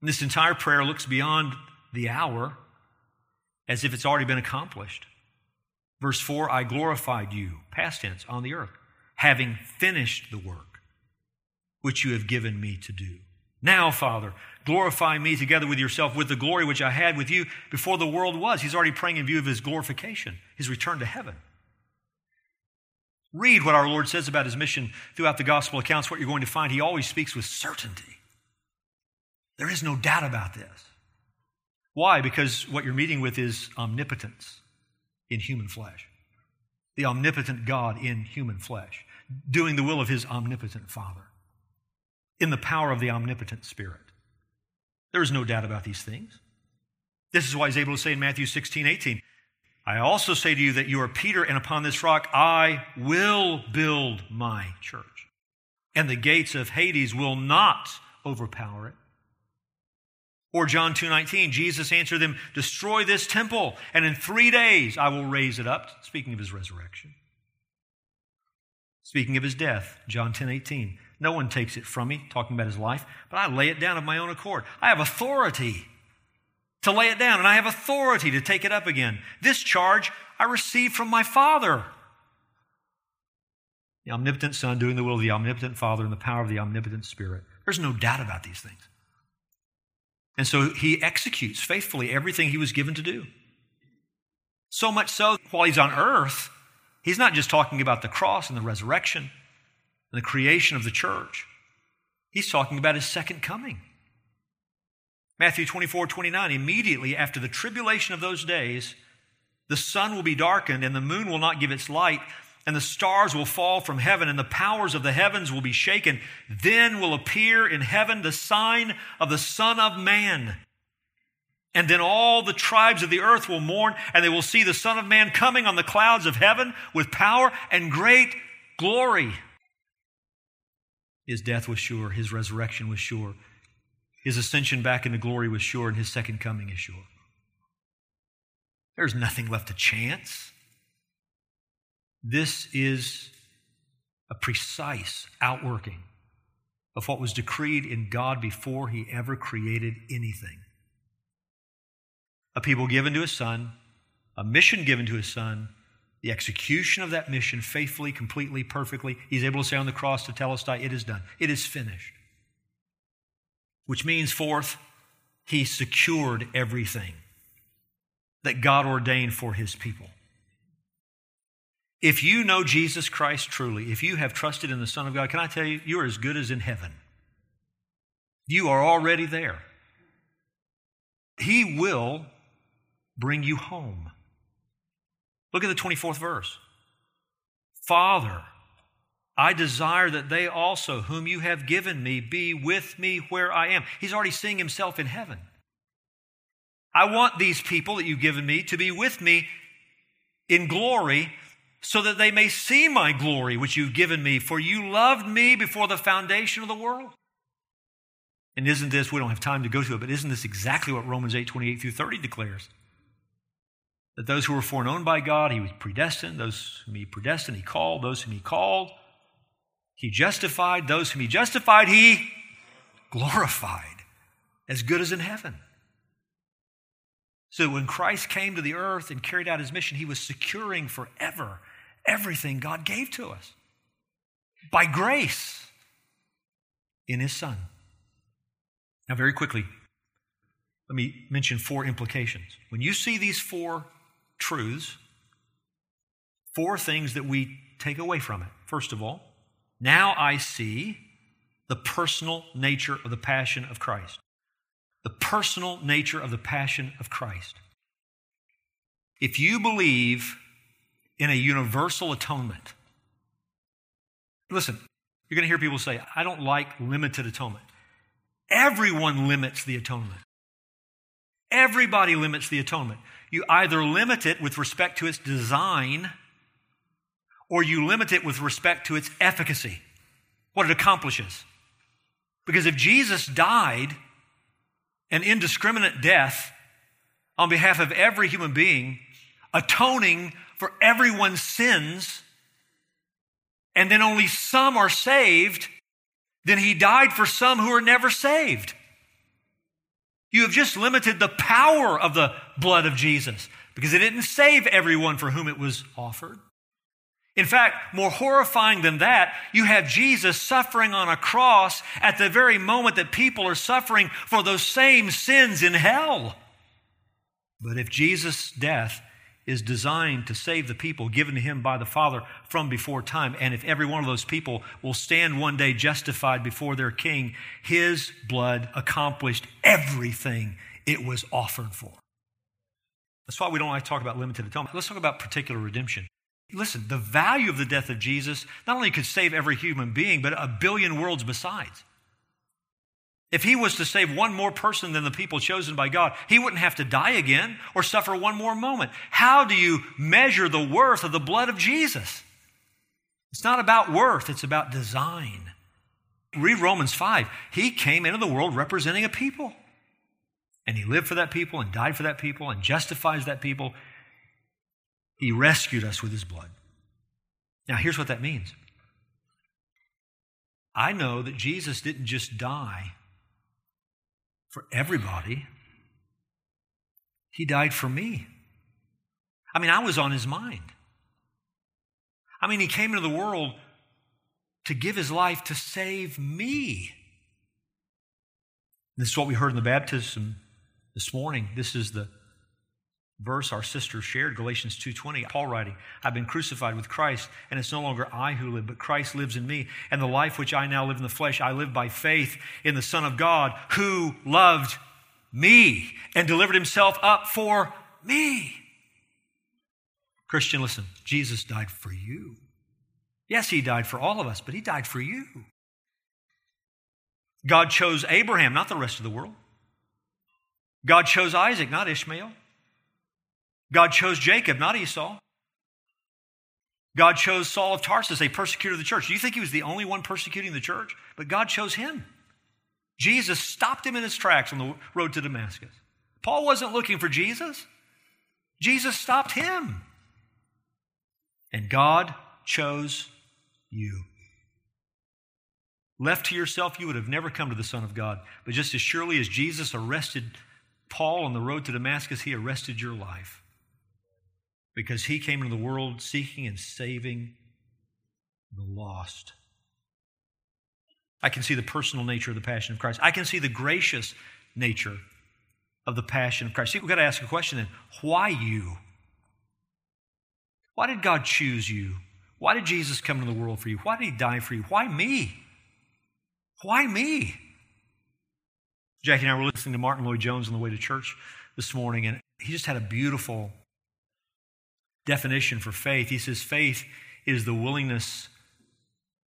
And this entire prayer looks beyond the hour as if it's already been accomplished. Verse 4 I glorified you, past tense, on the earth, having finished the work which you have given me to do. Now, Father, glorify me together with yourself with the glory which I had with you before the world was. He's already praying in view of his glorification, his return to heaven. Read what our Lord says about his mission throughout the gospel accounts, what you're going to find. He always speaks with certainty. There is no doubt about this. Why? Because what you're meeting with is omnipotence in human flesh. The omnipotent God in human flesh, doing the will of his omnipotent Father, in the power of the omnipotent Spirit. There is no doubt about these things. This is why he's able to say in Matthew 16, 18, I also say to you that you are Peter, and upon this rock I will build my church. And the gates of Hades will not overpower it. Or John 2:19, Jesus answered them, "Destroy this temple, and in 3 days I will raise it up." Speaking of his resurrection. Speaking of his death, John 10:18, "No one takes it from me," talking about his life, "but I lay it down of my own accord. I have authority to lay it down, and I have authority to take it up again. This charge I received from my Father. The omnipotent Son doing the will of the omnipotent Father and the power of the omnipotent Spirit. There's no doubt about these things. And so he executes faithfully everything he was given to do. So much so, while he's on earth, he's not just talking about the cross and the resurrection and the creation of the church, he's talking about his second coming. Matthew 24, 29, immediately after the tribulation of those days, the sun will be darkened and the moon will not give its light and the stars will fall from heaven and the powers of the heavens will be shaken. Then will appear in heaven the sign of the Son of Man. And then all the tribes of the earth will mourn and they will see the Son of Man coming on the clouds of heaven with power and great glory. His death was sure, his resurrection was sure. His ascension back into glory was sure, and his second coming is sure. There's nothing left to chance. This is a precise outworking of what was decreed in God before he ever created anything. A people given to his son, a mission given to his son, the execution of that mission faithfully, completely, perfectly. He's able to say on the cross Tetelestai, It is done. It is finished which means, fourth, he secured everything that God ordained for his people. If you know Jesus Christ truly, if you have trusted in the Son of God, can I tell you, you're as good as in heaven. You are already there. He will bring you home. Look at the 24th verse. Father, I desire that they also, whom you have given me, be with me where I am. He's already seeing himself in heaven. I want these people that you've given me to be with me in glory so that they may see my glory which you've given me, for you loved me before the foundation of the world. And isn't this, we don't have time to go to it, but isn't this exactly what Romans 8 28 through 30 declares? That those who were foreknown by God, he was predestined. Those whom he predestined, he called. Those whom he called, he justified those whom he justified, he glorified, as good as in heaven. So when Christ came to the earth and carried out his mission, he was securing forever everything God gave to us by grace in his Son. Now, very quickly, let me mention four implications. When you see these four truths, four things that we take away from it. First of all, now I see the personal nature of the passion of Christ. The personal nature of the passion of Christ. If you believe in a universal atonement, listen, You're going to hear people say, I don't like limited atonement. Everyone limits the atonement. Everybody limits the atonement. You either limit it with respect to its design or you limit it with respect to its efficacy, what it accomplishes. Because if Jesus died an indiscriminate death on behalf of every human being, atoning for everyone sins, and then only some are saved, then he died for some who are never saved. You have just limited the power of the blood of Jesus because it didn't save everyone for whom it was offered. In fact, more horrifying than that, you have Jesus suffering on a cross at the very moment that people are suffering for those same sins in hell. But if Jesus' death is designed to save the people given to him by the Father from before time, and if every one of those people will stand one day justified before their King, his blood accomplished everything it was offered for. That's why we don't like to talk about limited atonement. Let's talk about particular redemption. Listen, the value of the death of Jesus not only could save every human being, but a billion worlds besides. If he was to save one more person than the people chosen by God, he wouldn't have to die again or suffer one more moment. How do you measure the worth of the blood of Jesus? It's not about worth, it's about design. Read Romans 5. He came into the world representing a people. And he lived for that people and died for that people and justifies that people he rescued us with his blood. Now, here's what that means I know that Jesus didn't just die for everybody, he died for me. I mean, I was on his mind. I mean, he came into the world to give his life to save me. This is what we heard in the baptism this morning. This is the verse our sister shared galatians 2.20 paul writing i've been crucified with christ and it's no longer i who live but christ lives in me. And the life which i now live in the flesh i live by faith in the son of god who loved me and delivered himself up for me. Christian listen jesus died for you. Yes he died for all of us but he died for you. God chose abraham not the rest of the world. God chose isaac not ishmael God chose Jacob, not Esau. God chose Saul of Tarsus, a persecutor of the church. Do you think he was the only one persecuting the church? But God chose him. Jesus stopped him in his tracks on the road to Damascus. Paul wasn't looking for Jesus, Jesus stopped him. And God chose you. Left to yourself, you would have never come to the Son of God. But just as surely as Jesus arrested Paul on the road to Damascus, he arrested your life because he came into the world seeking and saving the lost. I can see the personal nature of the passion of Christ. I can see the gracious nature of the passion of Christ. See, we've got to ask a question then why you? Why did God choose you? Why did Jesus come into the world for you? Why did he die for you? Why me? Why me? Jackie and I were listening to Martyn Lloyd-Jones on the way to church this morning, and he just had a beautiful definition for faith. He says, faith is the willingness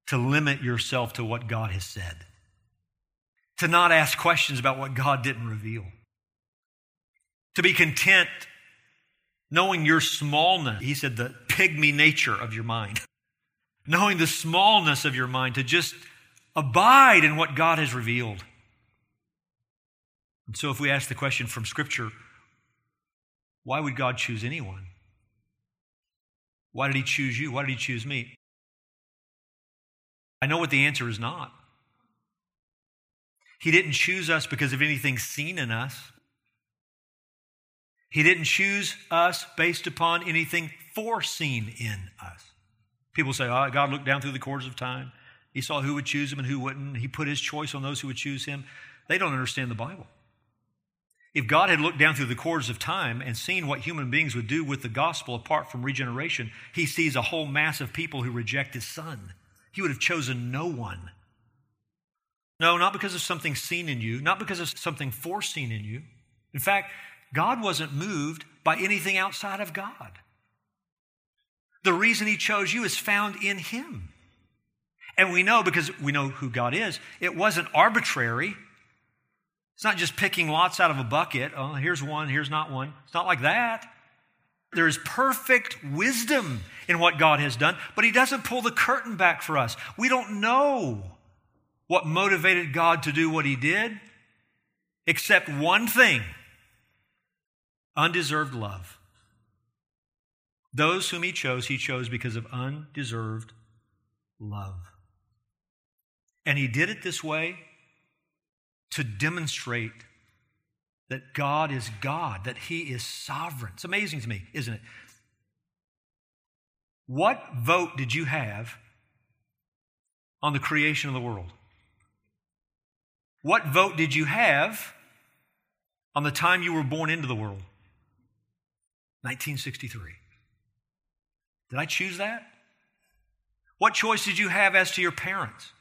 to limit yourself to what God has said, to not ask questions about what God didn't reveal, to be content knowing your smallness. He said, the pygmy nature of your mind, knowing the smallness of your mind, to just abide in what God has revealed. And so, if we ask the question from Scripture, why would God choose anyone? Why did he choose you? Why did he choose me? I know what the answer is not. He didn't choose us because of anything seen in us. He didn't choose us based upon anything foreseen in us. People say, oh, God looked down through the cords of time. He saw who would choose him and who wouldn't. He put his choice on those who would choose him. They don't understand the Bible. If God had looked down through the cords of time and seen what human beings would do with the gospel apart from regeneration, he sees a whole mass of people who reject his son. He would have chosen no one. No, not because of something seen in you, not because of something foreseen in you. In fact, God wasn't moved by anything outside of God. The reason he chose you is found in him. And we know because we know who God is, it wasn't arbitrary. It's not just picking lots out of a bucket. Oh, here's one, here's not one. It's not like that. There is perfect wisdom in what God has done, but He doesn't pull the curtain back for us. We don't know what motivated God to do what He did, except one thing undeserved love. Those whom He chose, He chose because of undeserved love. And He did it this way to demonstrate that God is God, that He is sovereign. It's amazing to me, isn't it? What vote did you have on the creation of the world? What vote did you have on the time you were born into the world? 1963. Did I choose that? What choice did you have as to your parents?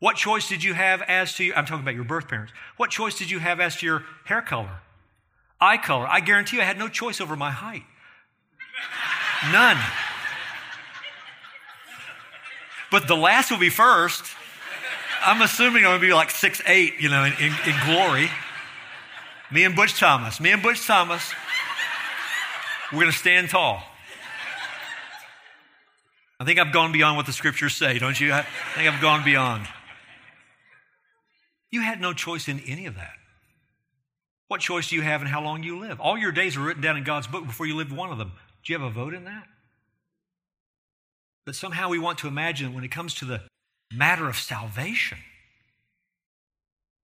What choice did you have as to, I'm talking about your birth parents. What choice did you have as to your hair color, eye color? I guarantee you I had no choice over my height. None. But the last will be first. I'm assuming I'm going to be like six eight, you know, in, in, in glory. Me and Butch Thomas. Me and Butch Thomas. We're going to stand tall. I think I've gone beyond what the scriptures say, don't you? I think I've gone beyond. You had no choice in any of that. What choice do you have in how long you live? All your days are written down in God's book before you lived one of them. Do you have a vote in that? But somehow we want to imagine that when it comes to the matter of salvation,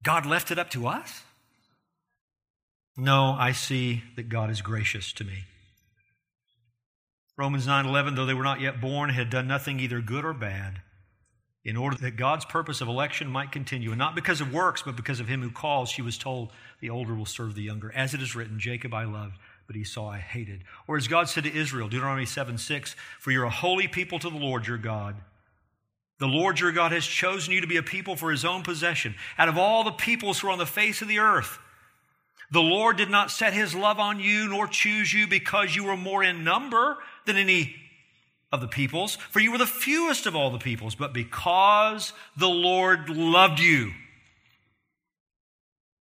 God left it up to us? No, I see that God is gracious to me. Romans 9:11 though they were not yet born had done nothing either good or bad in order that God's purpose of election might continue. And not because of works, but because of him who calls, she was told, the older will serve the younger. As it is written, Jacob I loved, but Esau I hated. Or as God said to Israel, Deuteronomy 7 6, For you're a holy people to the Lord your God. The Lord your God has chosen you to be a people for his own possession out of all the peoples who are on the face of the earth. The Lord did not set his love on you nor choose you because you were more in number than any of the peoples, for you were the fewest of all the peoples, but because the Lord loved you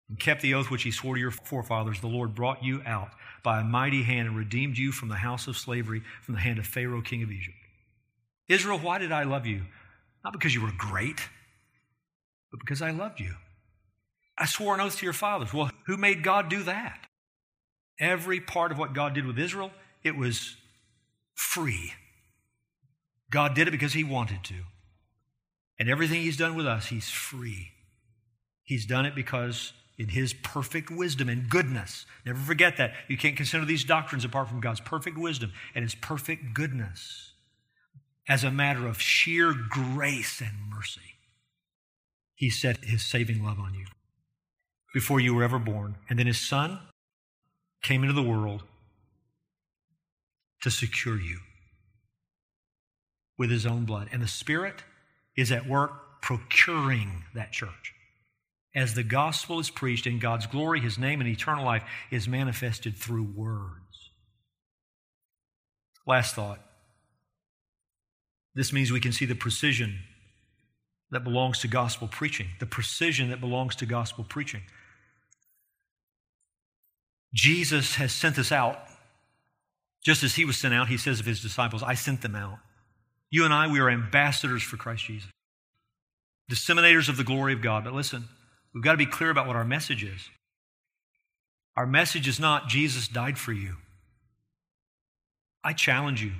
and kept the oath which he swore to your forefathers, the Lord brought you out by a mighty hand and redeemed you from the house of slavery, from the hand of Pharaoh, king of Egypt. Israel, why did I love you? Not because you were great, but because I loved you. I swore an oath to your fathers. Well, who made God do that? Every part of what God did with Israel, it was free. God did it because He wanted to. And everything He's done with us, He's free. He's done it because in His perfect wisdom and goodness. Never forget that. You can't consider these doctrines apart from God's perfect wisdom and His perfect goodness as a matter of sheer grace and mercy. He set His saving love on you before you were ever born. And then His Son came into the world to secure you with his own blood. And the Spirit is at work procuring that church. As the gospel is preached in God's glory, his name and eternal life is manifested through words. Last thought. This means we can see the precision that belongs to gospel preaching, the precision that belongs to gospel preaching. Jesus has sent us out. Just as he was sent out, he says of his disciples, I sent them out. You and I, we are ambassadors for Christ Jesus, disseminators of the glory of God. But listen, we've got to be clear about what our message is. Our message is not Jesus died for you. I challenge you.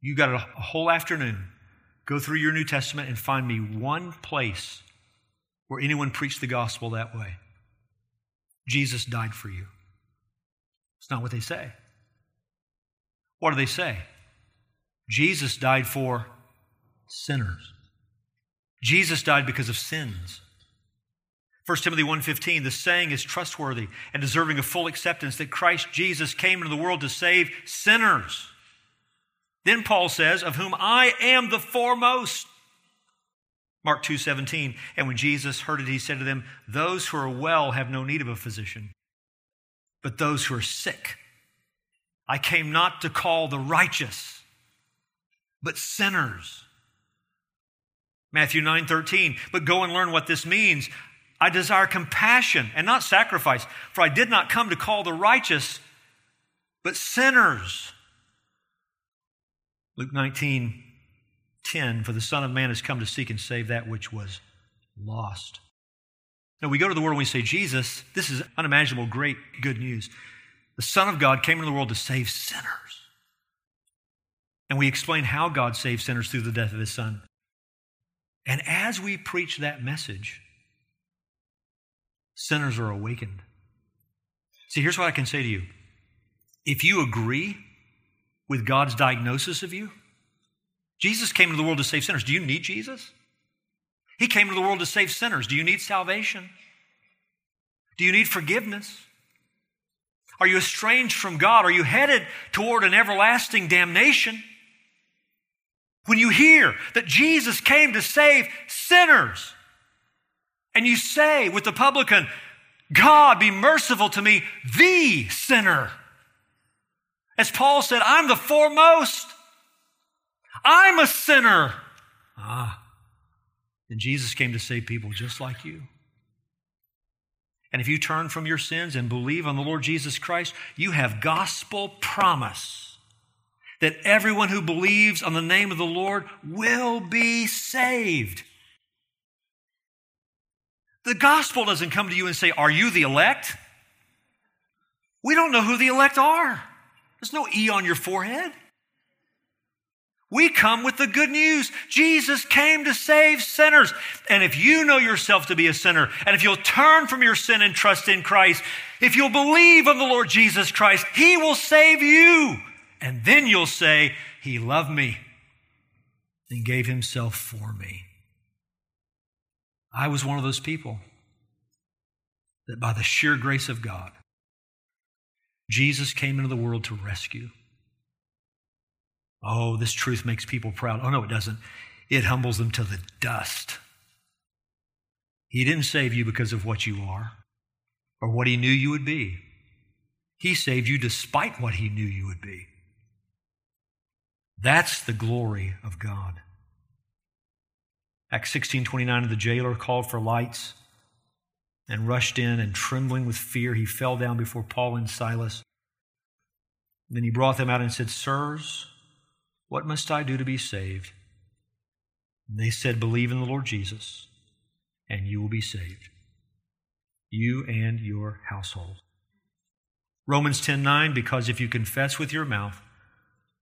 You got a whole afternoon. Go through your New Testament and find me one place where anyone preached the gospel that way. Jesus died for you. It's not what they say. What do they say? Jesus died for sinners. Jesus died because of sins. 1 Timothy 1:15 the saying is trustworthy and deserving of full acceptance that Christ Jesus came into the world to save sinners. Then Paul says of whom I am the foremost. Mark 2:17 and when Jesus heard it he said to them those who are well have no need of a physician but those who are sick. I came not to call the righteous but sinners. Matthew 9 13. But go and learn what this means. I desire compassion and not sacrifice, for I did not come to call the righteous, but sinners. Luke 19 10. For the Son of Man has come to seek and save that which was lost. Now we go to the world and we say, Jesus, this is unimaginable, great, good news. The Son of God came into the world to save sinners. And we explain how God saved sinners through the death of his Son. And as we preach that message, sinners are awakened. See, here's what I can say to you. If you agree with God's diagnosis of you, Jesus came into the world to save sinners. Do you need Jesus? He came into the world to save sinners. Do you need salvation? Do you need forgiveness? Are you estranged from God? Are you headed toward an everlasting damnation? When you hear that Jesus came to save sinners, and you say with the publican, God, be merciful to me, the sinner. As Paul said, I'm the foremost. I'm a sinner. Ah, and Jesus came to save people just like you. And if you turn from your sins and believe on the Lord Jesus Christ, you have gospel promise that everyone who believes on the name of the Lord will be saved. The gospel doesn't come to you and say, Are you the elect? We don't know who the elect are. There's no E on your forehead. We come with the good news. Jesus came to save sinners. And if you know yourself to be a sinner, and if you'll turn from your sin and trust in Christ, if you'll believe on the Lord Jesus Christ, He will save you. And then you'll say, He loved me and gave Himself for me. I was one of those people that by the sheer grace of God, Jesus came into the world to rescue. Oh, this truth makes people proud. Oh, no, it doesn't. It humbles them to the dust. He didn't save you because of what you are or what he knew you would be. He saved you despite what he knew you would be. That's the glory of God. Acts 16:29 the jailer called for lights and rushed in and trembling with fear he fell down before Paul and Silas. Then he brought them out and said, "Sirs, what must I do to be saved? And they said, Believe in the Lord Jesus, and you will be saved, you and your household. Romans 10 9, because if you confess with your mouth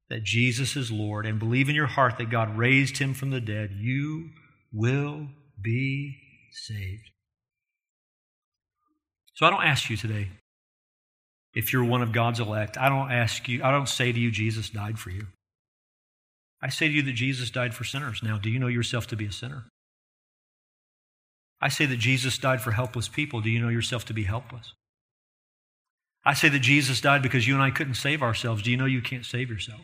that Jesus is Lord and believe in your heart that God raised him from the dead, you will be saved. So I don't ask you today if you're one of God's elect. I don't ask you, I don't say to you, Jesus died for you. I say to you that Jesus died for sinners. Now, do you know yourself to be a sinner? I say that Jesus died for helpless people. Do you know yourself to be helpless? I say that Jesus died because you and I couldn't save ourselves. Do you know you can't save yourself?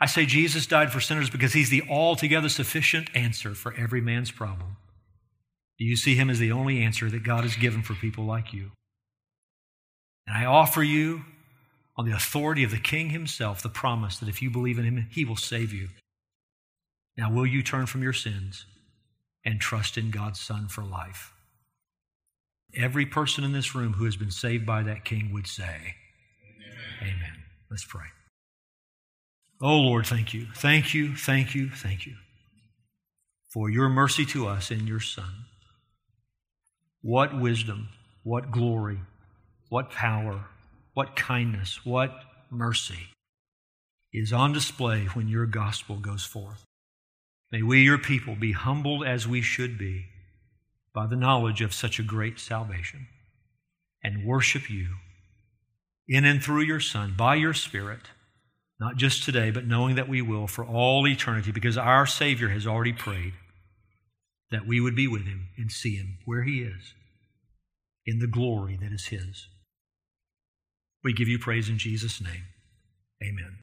I say Jesus died for sinners because he's the altogether sufficient answer for every man's problem. Do you see him as the only answer that God has given for people like you? And I offer you on the authority of the King himself the promise that if you believe in him, he will save you. Now, will you turn from your sins and trust in God's Son for life? Every person in this room who has been saved by that King would say, Amen. Amen. Let's pray. Oh, Lord, thank you. Thank you, thank you, thank you for your mercy to us in your Son. What wisdom, what glory, what power what kindness, what mercy is on display when your gospel goes forth. May we, your people, be humbled as we should be by the knowledge of such a great salvation and worship you in and through your Son, by your Spirit, not just today, but knowing that we will for all eternity, because our Savior has already prayed that we would be with him and see him where he is in the glory that is his. We give you praise in Jesus' name. Amen.